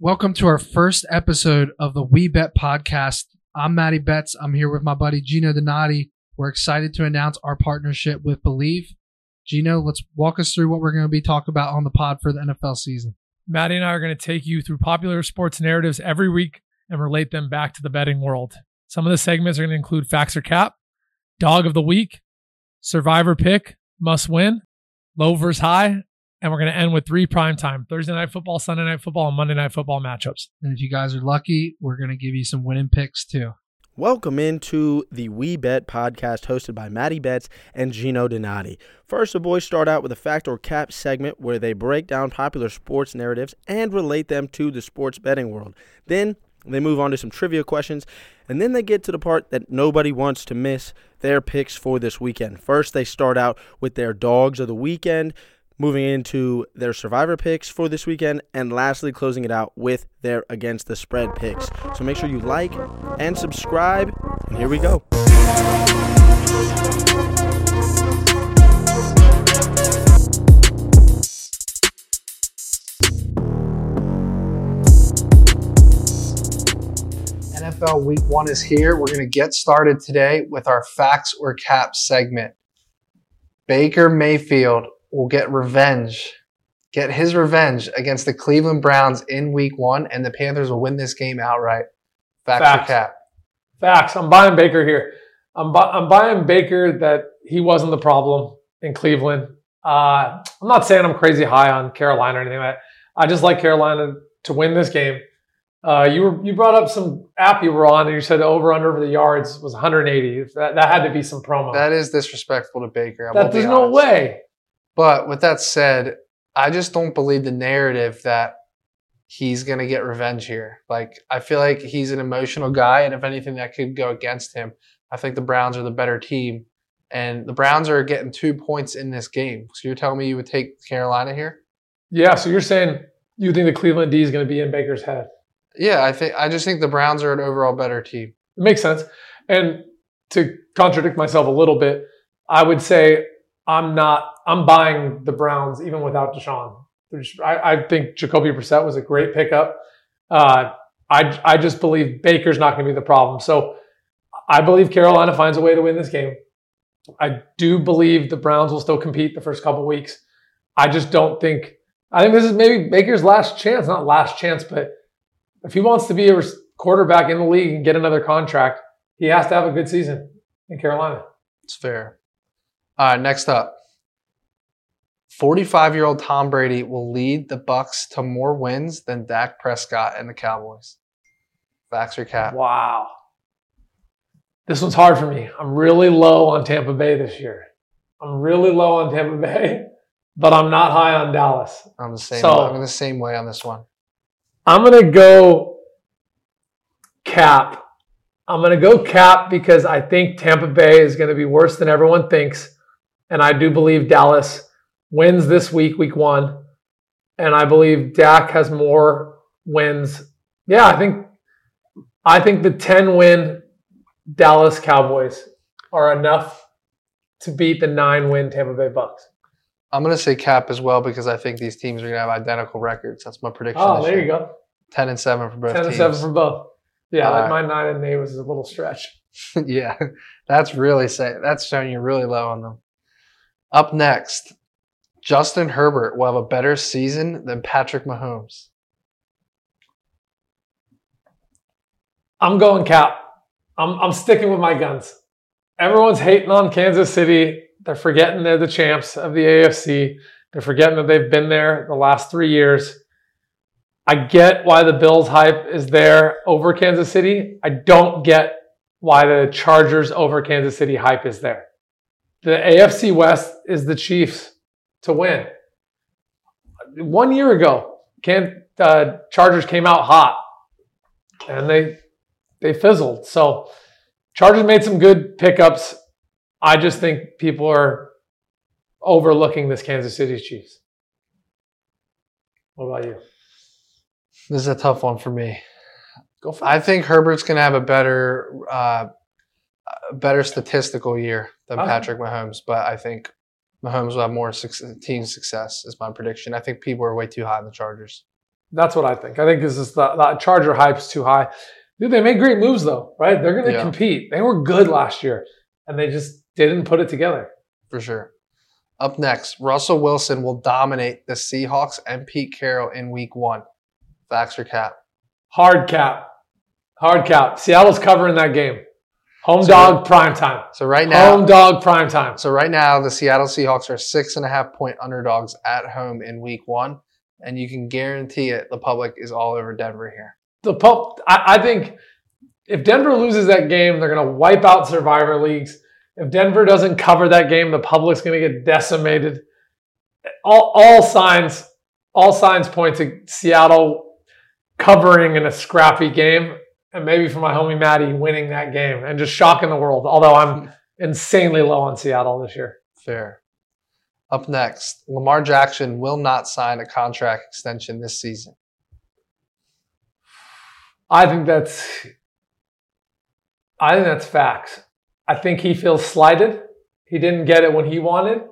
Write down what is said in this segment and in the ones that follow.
Welcome to our first episode of the We Bet podcast. I'm Matty Bets. I'm here with my buddy Gino Donati. We're excited to announce our partnership with Bleav. Gino, let's walk us through what we're going to be talking about on the pod for the NFL season. Matty and I are going to take you through popular sports narratives every week and relate them back to the betting world. Some of the segments are going to include Facts or Cap, Dog of the Week, Survivor Pick, Must Win, Low versus High, and we're going to end with three prime time Thursday night football, Sunday night football, and Monday night football matchups. And if you guys are lucky, we're going to give you some winning picks too. Welcome into the We Bet podcast hosted by Matty Bets and Gino Donati. First, the boys start out with a fact or cap segment where they break down popular sports narratives and relate them to the sports betting world. Then they move on to some trivia questions, and then they get to the part that nobody wants to miss their picks for this weekend. First, they start out with their dogs of the weekend moving into their survivor picks for this weekend, and lastly, closing it out with their against the spread picks. So make sure you like and subscribe, and here we go. NFL week one is here. We're going to get started today with our facts or Cap segment. Baker Mayfield will get revenge, get his revenge against the Cleveland Browns in week one, and the Panthers will win this game outright. Facts, Facts. cap? Facts. I'm buying Baker here. I'm, bu- I'm buying Baker that he wasn't the problem in Cleveland. Uh, I'm not saying I'm crazy high on Carolina or anything like that. I just like Carolina to win this game. Uh, you were you brought up some app you were on and you said the over under for the yards was 180. That, that had to be some promo. That is disrespectful to Baker. That- there's no way. But with that said, I just don't believe the narrative that he's going to get revenge here. Like, I feel like he's an emotional guy, and if anything, that could go against him. I think the Browns are the better team, and the Browns are getting two points in this game. So you're telling me you would take Carolina here? Yeah. So you're saying you think the Cleveland D is going to be in Baker's head? Yeah, I think I just think the Browns are an overall better team. It makes sense. And to contradict myself a little bit, I would say I'm not. I'm buying the Browns even without Deshaun. I, I think Jacoby Brissett was a great pickup. Uh, I I just believe Baker's not going to be the problem. So I believe Carolina finds a way to win this game. I do believe the Browns will still compete the first couple weeks. I just don't think. I think this is maybe Baker's last chance. Not last chance, but if he wants to be a quarterback in the league and get another contract, he has to have a good season in Carolina. It's fair. All right, next up. 45-year-old Tom Brady will lead the Bucs to more wins than Dak Prescott and the Cowboys. Facts or cap? Wow. This one's hard for me. I'm really low on Tampa Bay this year. I'm really low on Tampa Bay, but I'm not high on Dallas. I'm the same. So- I'm the same way on this one. I'm going to go cap. I'm going to go cap because I think Tampa Bay is going to be worse than everyone thinks. And I do believe Dallas wins this week, week one. And I believe Dak has more wins. Yeah, I think I think the 10 win Dallas Cowboys are enough to beat the nine win Tampa Bay Bucs. I'm gonna say cap as well because I think these teams are gonna have identical records. That's my prediction. Oh, there year. you go. Ten and seven for both 10 and teams. 7 for both. Yeah, like right. my 9 and 8 was a little stretch. yeah, that's really say that's showing you really low on them. Up next, Justin Herbert will have a better season than Patrick Mahomes. I'm going cap. I'm I'm sticking with my guns. Everyone's hating on Kansas City. They're forgetting they're the champs of the AFC. They're forgetting that they've been there the last three years. I get why the Bills hype is there over Kansas City. I don't get why the Chargers over Kansas City hype is there. The AFC West is the Chiefs to win. One year ago, can, uh, Chargers came out hot, and they they fizzled. So Chargers made some good pickups. I just think people are overlooking this Kansas City Chiefs. What about you? This is a tough one for me. Go for I think Herbert's gonna have a better, uh, better statistical year than Okay. Patrick Mahomes, but I think Mahomes will have more suc team success. Is my prediction. I think people are way too high on the Chargers. That's what I think. I think this is the, the Charger hype's too high. Dude, they made great moves though, right? They're going to Yeah. compete. They were good last year, and they just didn't put it together. for sure. Up next, Russell Wilson will dominate the Seahawks and Pete Carroll in week one. Facts or cap? Hard cap, hard cap. Seattle's covering that game. Home So- dog prime time. So right now, Home dog prime time. so right now, the Seattle Seahawks are six and a half point underdogs at home in week one, and you can guarantee it. The public is all over Denver here. the pulp. I, I think if Denver loses that game, they're going to wipe out survivor leagues. If Denver doesn't cover that game, the public's going to get decimated. All, all signs, all signs point to Seattle covering in a scrappy game, and maybe for my homie Matty winning that game and just shocking the world. Although I'm insanely low on Seattle this year. Fair. Up next, Lamar Jackson will not sign a contract extension this season. I think that's I think that's facts. I think he feels slighted. He didn't get it when he wanted.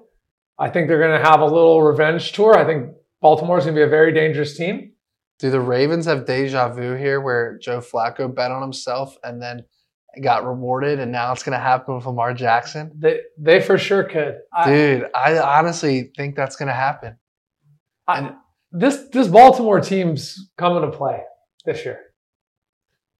I think they're going to have a little revenge tour. I think Baltimore's going to be a very dangerous team. Do the Ravens have deja vu here where Joe Flacco bet on himself and then got rewarded and now it's going to happen with Lamar Jackson? They they for sure could. Dude, I honestly think that's going to happen. I, this this Baltimore team's coming to play this year.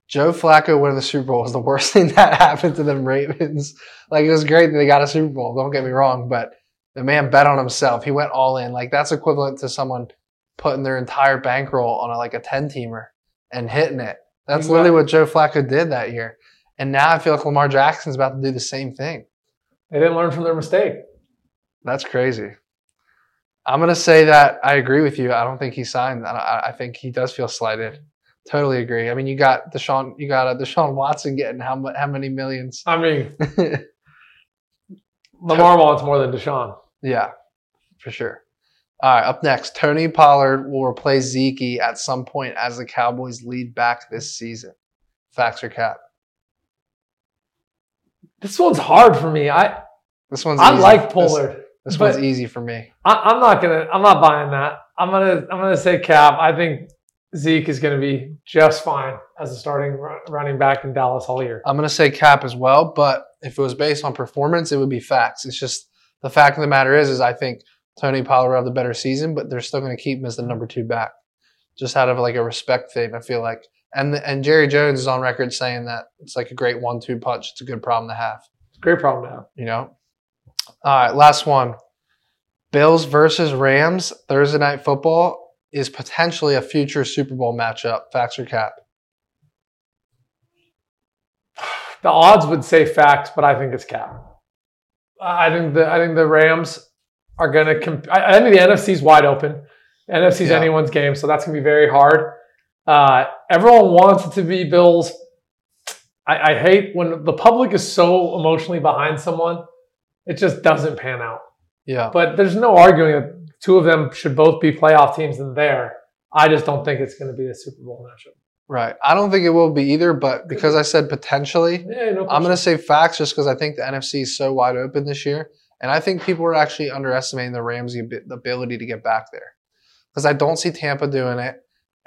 Joe Flacco winning the Super Bowl was the worst thing that happened to them Ravens. Like it was great that they got a Super Bowl, don't get me wrong, but the man bet on himself. He went all in. Like that's equivalent to someone putting their entire bankroll on a, like a 10 teamer and hitting it. That's literally what Joe Flacco did that year. And now I feel like Lamar Jackson's about to do the same thing. They didn't learn from their mistake. That's crazy. I'm gonna say that I agree with you. I don't think he signed. I, I- think he does feel slighted. Totally agree. I mean, you got Deshaun, you got a Deshaun Watson getting how mu- how many millions? I mean, Lamar wants more than Deshaun. yeah, for sure. All right, up next, Tony Pollard will replace Zeke at some point as the Cowboys lead back this season. Facts or cap? This one's hard for me. I This one's. I easy. like Pollard. This, but- one's easy for me. I, I'm not gonna. I'm not buying that. I'm gonna. I'm gonna say Cap. I think Zeke is gonna be just fine as a starting running back in Dallas all year. I'm going to say cap as well, but if it was based on performance, it would be facts. It's just the fact of the matter is, is I think Tony Pollard have the better season, but they're still going to keep him as the number two back, just out of like a respect thing. I feel like, and and Jerry Jones is on record saying that it's like a great one-two punch. It's a good problem to have, It's a great problem to have. you know. All right, last one. Bills versus Rams Thursday night football is potentially a future Super Bowl matchup. Facts or cap? The odds would say facts, but I think it's Cap. I think the I think the Rams are gonna. Comp- I, I think the NFC's wide open. NFC's Yeah. anyone's game, so that's gonna be very hard. Uh, everyone wants it to be Bills. I, I hate when the public is so emotionally behind someone, it just doesn't pan out. Yeah. But there's no arguing that two of them should both be playoff teams in there. I just don't think it's going to be a Super Bowl matchup. Right. I don't think it will be either, but because I said potentially, Yeah, no I'm going to say facts just because I think the NFC is so wide open this year. And I think people are actually underestimating the Rams' ability to get back there. Because I don't see Tampa doing it.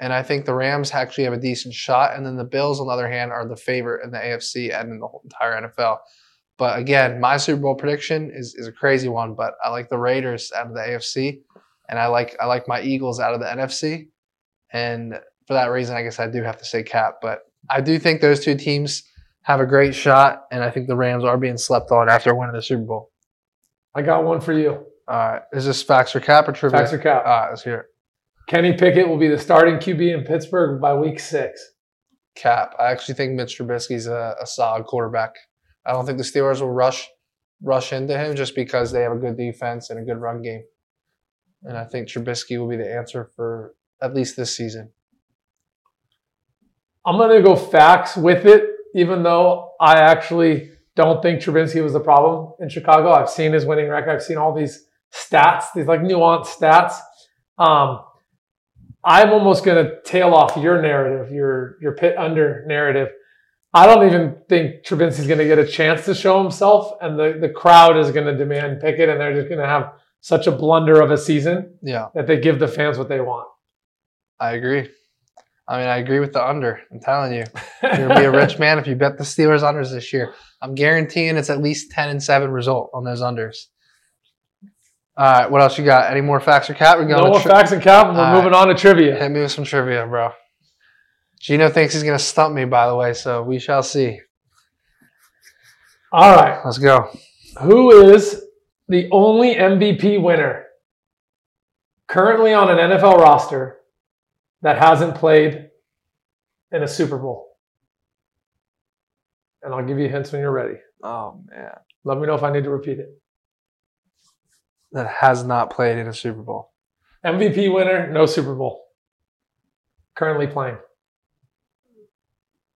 And I think the Rams actually have a decent shot. And then the Bills, on the other hand, are the favorite in the AFC and in the entire NFL. But again, my Super Bowl prediction is, is a crazy one, but I like the Raiders out of the AFC. And I like I like my Eagles out of the NFC. And for that reason, I guess I do have to say cap. But I do think those two teams have a great shot, and I think the Rams are being slept on after winning the Super Bowl. I got one for you. All right, is this facts or cap or trivia? Facts or cap? Uh, All right, let's hear it. Kenny Pickett will be the starting QB in Pittsburgh by week six. Cap. I actually think Mitch Trubisky's a, a solid quarterback. I don't think the Steelers will rush rush into him just because they have a good defense and a good run game. And I think Trubisky will be the answer for at least this season. I'm going to go facts with it, even though I actually don't think Trubisky was the problem in Chicago. I've seen his winning record. I've seen all these stats, these like nuanced stats. Um, I'm almost going to tail off your narrative, your your pit under narrative. I don't even think Trubisky's going to get a chance to show himself, and the, the crowd is going to demand Pickett, and they're just going to have such a blunder of a season Yeah. that they give the fans what they want. I agree. I mean, I agree with the under. I'm telling you, you're gonna be a rich man if you bet the Steelers unders this year. I'm guaranteeing it's at least ten and seven result on those unders. All right, what else you got? Any more facts or cap? We're no more tri- facts and cap. and We're All moving on to trivia. hit me with some trivia, bro. Gino thinks he's gonna stump me, by the way, so we shall see. All right. Let's go. Who is the only MVP winner currently on an NFL roster that hasn't played in a Super Bowl? And I'll give you hints when you're ready. Oh man, Let me know if I need to repeat it. that has not played in a Super Bowl. MVP winner, no Super Bowl. Currently playing.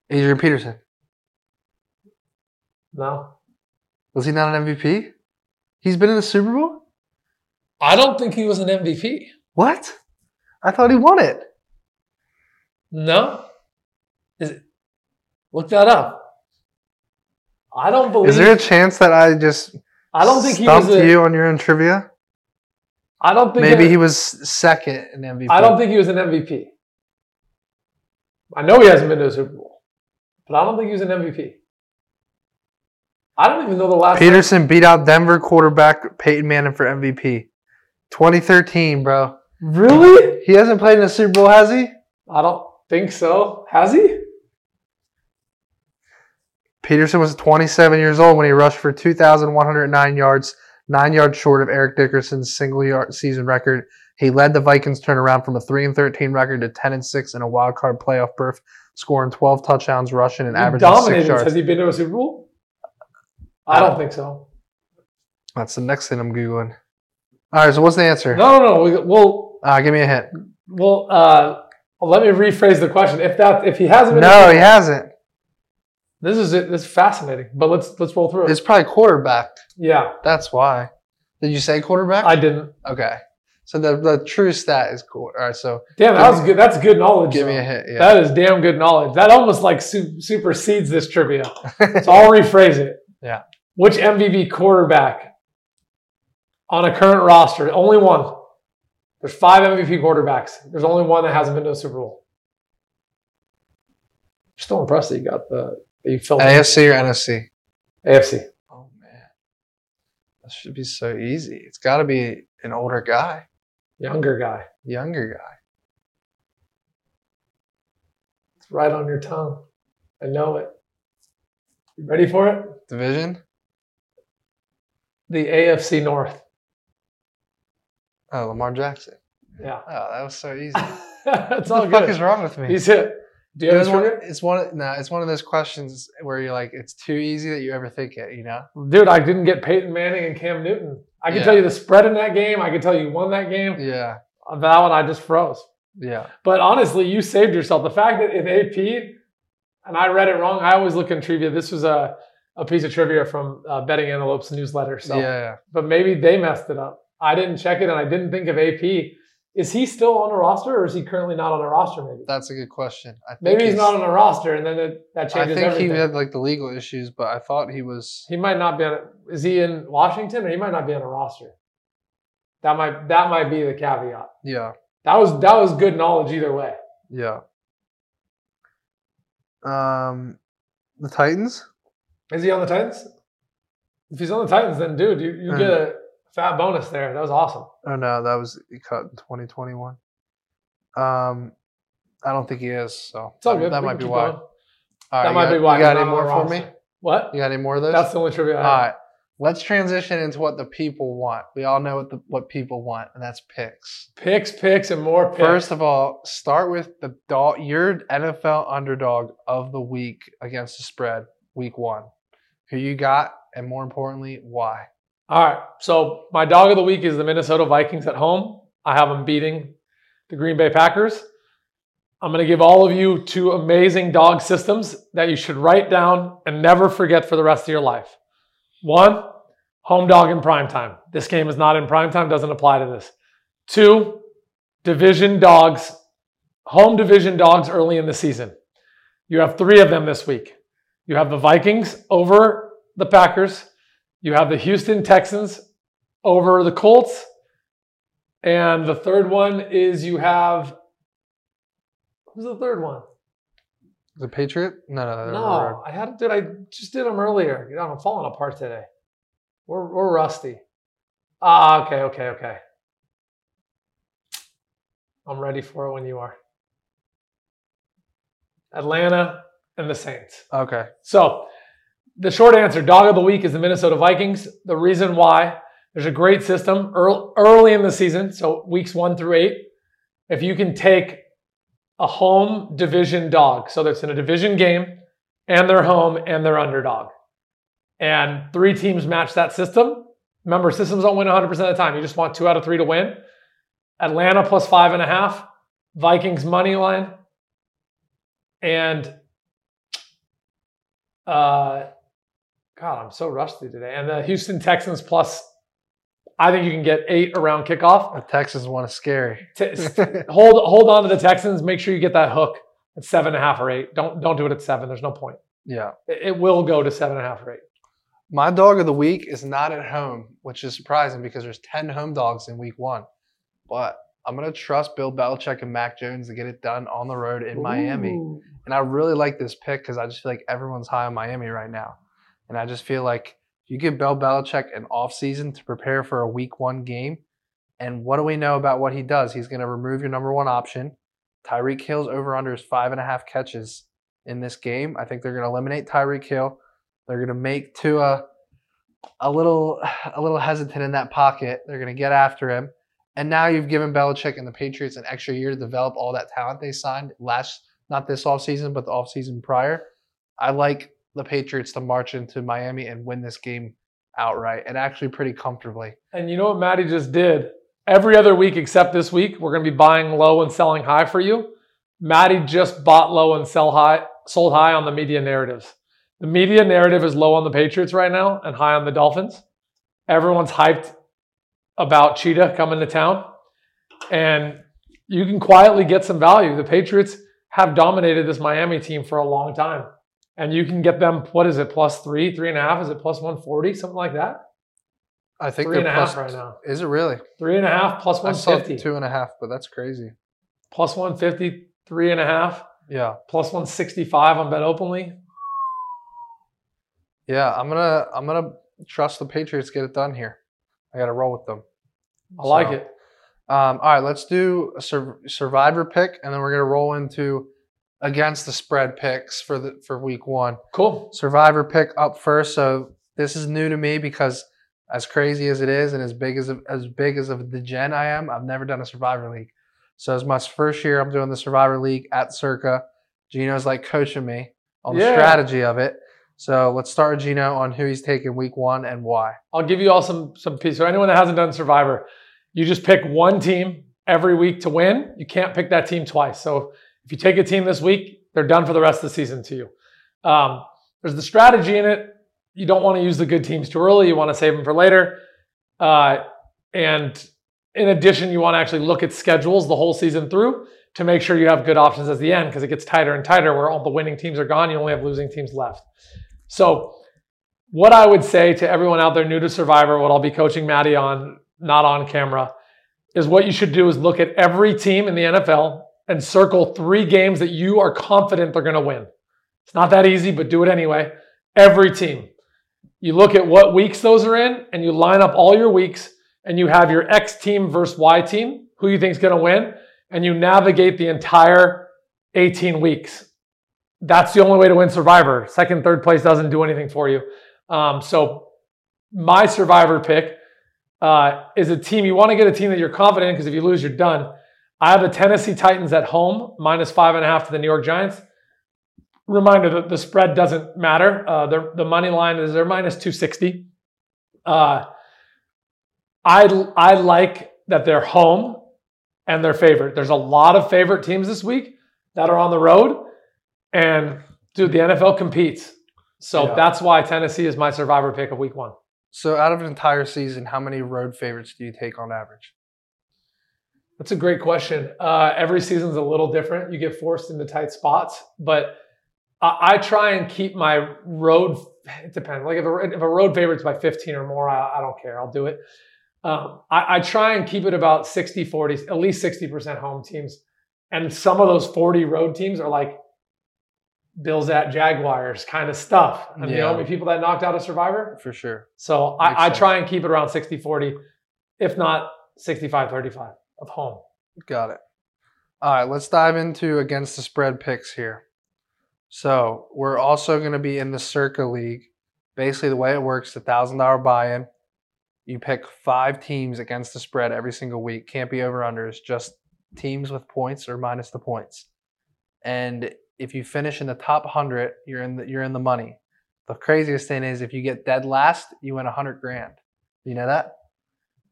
Adrian Peterson No. was he not an MVP? He's been in the Super Bowl. I don't think he was an MVP. What? I thought he won it. No. Is it? Look that up. I don't believe. Is there a chance that I just I don't think he was. A, you on your own trivia? I don't think Maybe he was second in MVP. I don't think he was an MVP. I know he hasn't been to a Super Bowl, but I don't think he was an MVP. I don't even know the last. Peterson beat out Denver quarterback Peyton Manning for MVP. 2013, bro. Really? He hasn't played in a Super Bowl, has he? I don't think so. Has he? Peterson was 27 years old when he rushed for 2,109 yards, nine yards short of Eric Dickerson's single yard season record. He led the Vikings turnaround from a 3 and 13 record to 10 and 6 in a wild card playoff berth, scoring 12 touchdowns rushing and He averaging six yards. Has he been to a Super Bowl? I don't think so. That's the next thing I'm googling. All right, so what's the answer? No, no, no. We, well, Uh, give me a hint. well. Uh, let me rephrase the question. If that, if he hasn't been, No, he hasn't. This is it. This is fascinating. But let's let's roll through it. It's probably quarterback. yeah, That's why. Did you say quarterback? I didn't. okay. So the, the true stat is cool. All right, so Damn, that was good. That's good knowledge. give me a hint. Yeah. That is damn good knowledge. That almost like su- supersedes this trivia. So I'll rephrase it. Yeah. Which MVP quarterback on a current roster? Only one. There's five MVP quarterbacks. There's only one that hasn't been to a Super Bowl. Still impressed that you got the that you filled. AFC or NFC? AFC. Oh man, that should be so easy. It's got to be an older guy, Younger guy. younger guy. It's right on your tongue. I know it. You ready for it? Division? The AFC North. Oh, Lamar Jackson. Yeah. Oh, that was so easy. It's what all the fuck is wrong with me? He's hit. Do you It have one, it's one. No, it's one of those questions where you're like, it's too easy that you ever think it. You know? Dude, I didn't get Peyton Manning and Cam Newton. I can Yeah. tell you the spread in that game. I can tell you won that game. Yeah, That one I just froze. yeah. But honestly, you saved yourself. The fact that in AP, and I read it wrong, I always look in trivia. This was a, a piece of trivia from uh, Betting Antelope's newsletter. So, yeah, but maybe they messed it up. I didn't check it, and I didn't think of AP. Is he still on a roster, or is he currently not on a roster? Maybe. that's a good question. I think Maybe he's not on a roster, and then it, that changes. I think everything. he had like the legal issues, but I thought he was. He might not be on. Is he in Washington, or he might not be on a roster? That might that might be the caveat. Yeah, That was that was good knowledge either way. yeah. Um, the Titans. Is he on the Titans? If he's on the Titans, then dude, you, you get a fat bonus there. That was awesome. Oh no, that was he cut in 2021. Um, I don't think he is. So It's all that, good. that We might be why. going. All right, that might got, be why. You got any more for me? What? You got any more of those? That's the only trivia. I All right. Let's transition into what the people want. We all know what the what people want, and that's picks. Picks, picks, and more picks. First of all, start with the dog, your NFL underdog of the week against the spread, week one. Who you got, and more importantly, why? All right. So my dog of the week is the Minnesota Vikings at home. I have them beating the Green Bay Packers. I'm going to give all of you two amazing dog systems that you should write down and never forget for the rest of your life. One, home dog in prime time. This game is not in prime time, doesn't apply to this. Two, division dogs, home division dogs early in the season. You have three of them this week. You have the Vikings over the Packers. You have the Houston Texans over the Colts. And the third one is you have Who's the third one? The Patriot? No, no, they're on the road. No, I had did I just did them earlier. God, I'm falling apart today. We're we're rusty. Ah, okay, okay, okay. I'm ready for it when you are. Atlanta and the Saints. Okay. So, the short answer, dog of the week, is the Minnesota Vikings. The reason why there's a great system early, in the season, so weeks one through eight. If you can take a home division dog, so that's in a division game, and they're home and they're underdog, and three teams match that system. Remember, systems don't win 100% of the time. You just want two out of three to win. Atlanta plus five and a half, Vikings money line, and uh, God, I'm so rusty today. And the Houston Texans plus, I think you can get eight around kickoff. The Texans one is scary. Hold hold on to the Texans. Make sure you get that hook at seven and a half or eight. Don't don't do it at seven. There's no point. yeah. It, it will go to seven and a half or eight. My dog of the week is not at home, which is surprising because there's 10 home dogs in week one. But I'm going to trust Bill Belichick and Mac Jones to get it done on the road in Miami. And I really like this pick because I just feel like everyone's high on Miami right now. And I just feel like you give Bill Belichick an offseason to prepare for a week one game. And what do we know about what he does? He's going to remove your number one option. Tyreek Hill's over under is five and a half catches in this game. I think they're going to eliminate Tyreek Hill. They're going to make Tua a little a little hesitant in that pocket. They're going to get after him. And now you've given Belichick and the Patriots an extra year to develop all that talent they signed last not this offseason, but the offseason prior. I like the Patriots to march into Miami and win this game outright and actually pretty comfortably. And you know what Matty just did? Every other week except this week, we're going to be buying low and selling high for you. Matty just bought low and sell high, sold high on the media narratives. The media narrative is low on the Patriots right now and high on the Dolphins. Everyone's hyped about Cheetah coming to town. And you can quietly get some value. The Patriots have dominated this Miami team for a long time. And you can get them, what is it, plus three, three and a half? Is it plus 140, something like that? I think Three and they're half right now. Is it really? Three and a half plus I saw 150. two and a half, but that's crazy. Plus 150, three and a half, Yeah. plus 165 on BetOpenly. Yeah, I'm gonna I'm gonna trust the Patriots get it done here. I gotta roll with them. I like it. Um, all right, let's do a sur- survivor pick, and then we're gonna roll into against the spread picks for the for week one. Cool. Survivor pick up first. So this is new to me because as crazy as it is, and as big as as big as of degen I am, I've never done a Survivor League. So as my first year, I'm doing the Survivor League at Circa. Gino's like coaching me on the strategy of it. So let's start with Gino on who he's taking week one and why. I'll give you all some some pieces. So anyone that hasn't done Survivor, you just pick one team every week to win. You can't pick that team twice. So if you take a team this week, they're done for the rest of the season to you. Um, there's the strategy in it. You don't want to use the good teams too early. You want to save them for later. Uh, and in addition, you want to actually look at schedules the whole season through to make sure you have good options at the end because it gets tighter and tighter where all the winning teams are gone. You only have losing teams left. So, what I would say to everyone out there new to Survivor, what I'll be coaching Matty on, not on camera, is what you should do is look at every team in the NFL and circle three games that you are confident they're going to win. It's not that easy, but do it anyway. Every team. You look at what weeks those are in, and you line up all your weeks, and you have your X team versus Y team, who you think is going to win, and you navigate the entire 18 weeks. That's the only way to win Survivor. Second, third place doesn't do anything for you. Um, so, my Survivor pick uh, is a team. You want to get a team that you're confident in because if you lose, you're done. I have the Tennessee Titans at home, minus five and a half to the New York Giants. Reminder that the spread doesn't matter. Uh, the, the money line is they're minus 260. Uh, I, I like that they're home and they're favorite. There's a lot of favorite teams this week that are on the road. And dude, the NFL competes. So Yeah. that's why Tennessee is my survivor pick of week one. So out of an entire season, how many road favorites do you take on average? That's a great question. Uh, every season's a little different. You get forced into tight spots, but I, I try and keep my road. It depends. Like if a, if a road favorite's by 15 or more, I, I don't care. I'll do it. Um, I, I try and keep it about 60 40, at least 60% home teams And some of those 40 road teams are like Bills at Jaguars kind of stuff. And you know Yeah. people that knocked out a survivor? For sure. So I, I try and keep it around 60 40, if not 65 35 of home. Got it. All right, let's dive into against the spread picks here. So we're also going to be in the Circa League. Basically, the way it works, a thousand dollar buy-in. You pick five teams against the spread every single week. Can't be over unders. Just teams with points or minus the points. And if you finish in the top hundred, you're in the you're in the money. The craziest thing is if you get dead last, you win a hundred grand. You know that?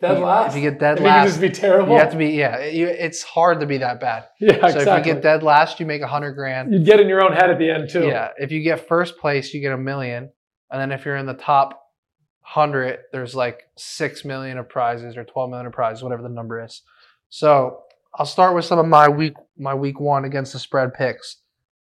Dead you- last. If you get dead If you last, just be terrible. you have to be yeah. You, it's hard to be that bad. yeah, So exactly. if you get dead last, you make a hundred grand. You'd get in your own head at the end too. Yeah. If you get first place, you get a million. And then if you're in the top hundred, there's like six million of prizes or twelve million of prizes, whatever the number is. So I'll start with some of my week my week one against the spread picks.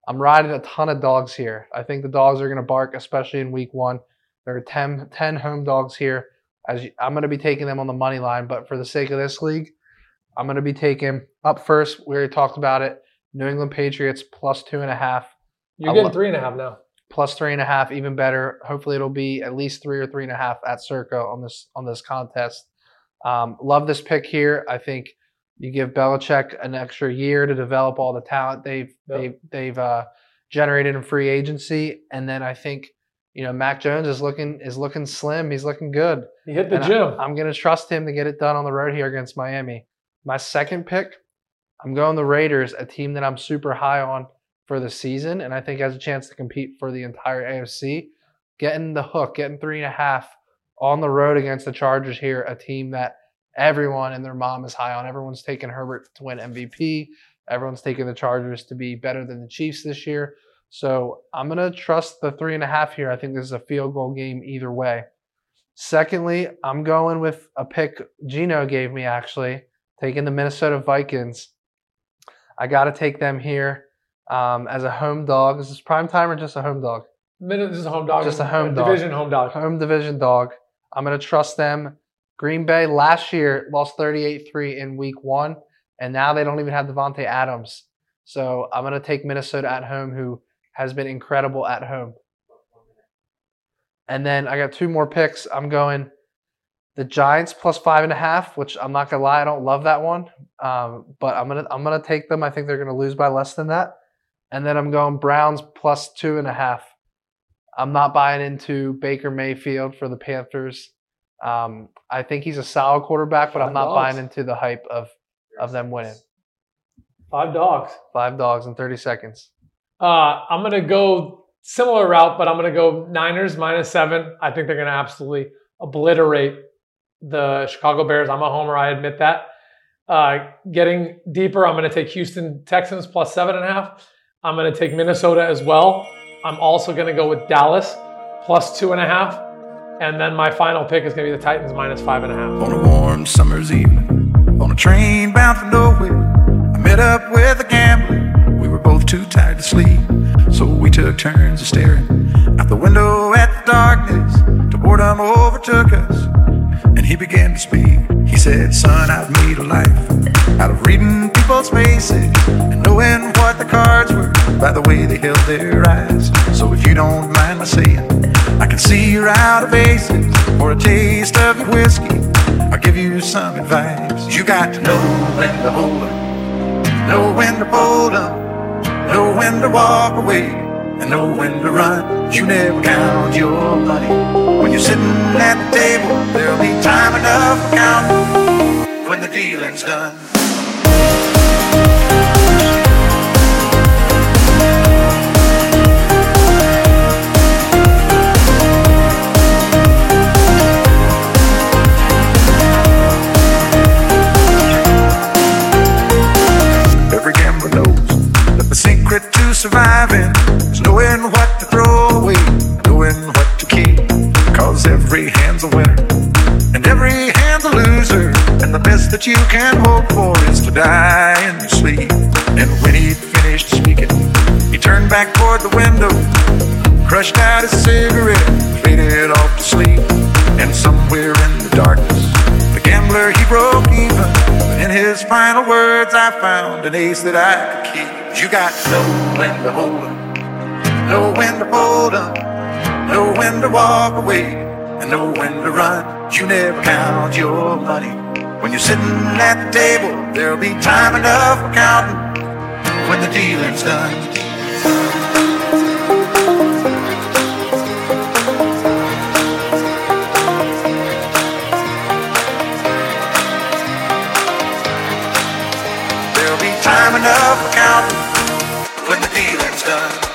I'm riding a ton of dogs here. I think the dogs are going to bark, especially in week one. There are 10, 10 home dogs here. As you, I'm going to be taking them on the money line, but for the sake of this league, I'm going to be taking up first. We already talked about it. New England Patriots plus two and a half, You're getting three and a half now. plus three and a half, even better. Hopefully, it'll be at least three or three and a half at Circa on this on this contest. Um, love this pick here. I think you give Belichick an extra year to develop all the talent they've Yep. they've they've uh, generated in free agency, and then I think you know Mac Jones is looking is looking slim. He's looking good. He hit the And I- gym. I'm going to trust him to get it done on the road here against Miami. My second pick, I'm going the Raiders, a team that I'm super high on for the season, and I think has a chance to compete for the entire AFC. Getting the hook, getting three and a half on the road against the Chargers here, a team that everyone and their mom is high on. Everyone's taking Herbert to win MVP. Everyone's taking the Chargers to be better than the Chiefs this year. So I'm going to trust the three and a half here. I think this is a field goal game either way. Secondly, I'm going with a pick Gino gave me actually, taking the Minnesota Vikings. I got to take them here um, as a home dog. Is this prime time or just a home dog? This is a home dog. Just a home dog. division home dog. Home division dog. I'm going to trust them. Green Bay last year lost 38 3 in week one, and now they don't even have Davante Adams. So I'm going to take Minnesota at home, who has been incredible at home. And then I got two more picks. I'm going the Giants plus five and a half, which I'm not gonna lie, I don't love that one. Um, but I'm gonna I'm gonna take them. I think they're gonna lose by less than that. And then I'm going Browns plus two and a half. I'm not buying into Baker Mayfield for the Panthers. Um, I think he's a solid quarterback, but I'm not dogs. buying into the hype of of them winning. Five dogs. Five dogs in 30 seconds. Uh, I'm going to go similar route, but I'm going to go Niners minus seven. I think they're going to absolutely obliterate the Chicago Bears. I'm a homer. I admit that. Uh, getting deeper, I'm going to take Houston Texans plus seven and a half. I'm going to take Minnesota as well. I'm also going to go with Dallas plus two and a half. And then my final pick is going to be the Titans minus five and a half. on a warm summer's evening on a train bound for nowhere. Turns of staring out the window at the darkness. Till boredom overtook us, and he began to speak. He said, "Son, I've made a life out of reading people's faces and knowing what the cards were by the way they held their eyes. So if you don't mind my saying." I can see you're out of aces for a taste of your whiskey. I'll give you some advice. You got to know when to hold 'em, know when to fold 'em, know when to walk away, and know when to run. You never count your money when you're sitting at the table. There'll be time enough for counting when the dealing's done. You can hope for is to die in your sleep. And when he finished speaking, he turned back toward the window, crushed out his cigarette, faded off to sleep. And somewhere in the darkness, the gambler, he broke even. But in his final words, I found an ace that I could keep. You got know when to hold 'em, know when to fold 'em, know when to walk away, and know when to run. You never count your money. When you're sitting at the table, there'll be time enough for counting when the dealing's done. There'll be time enough for counting when the dealing's done.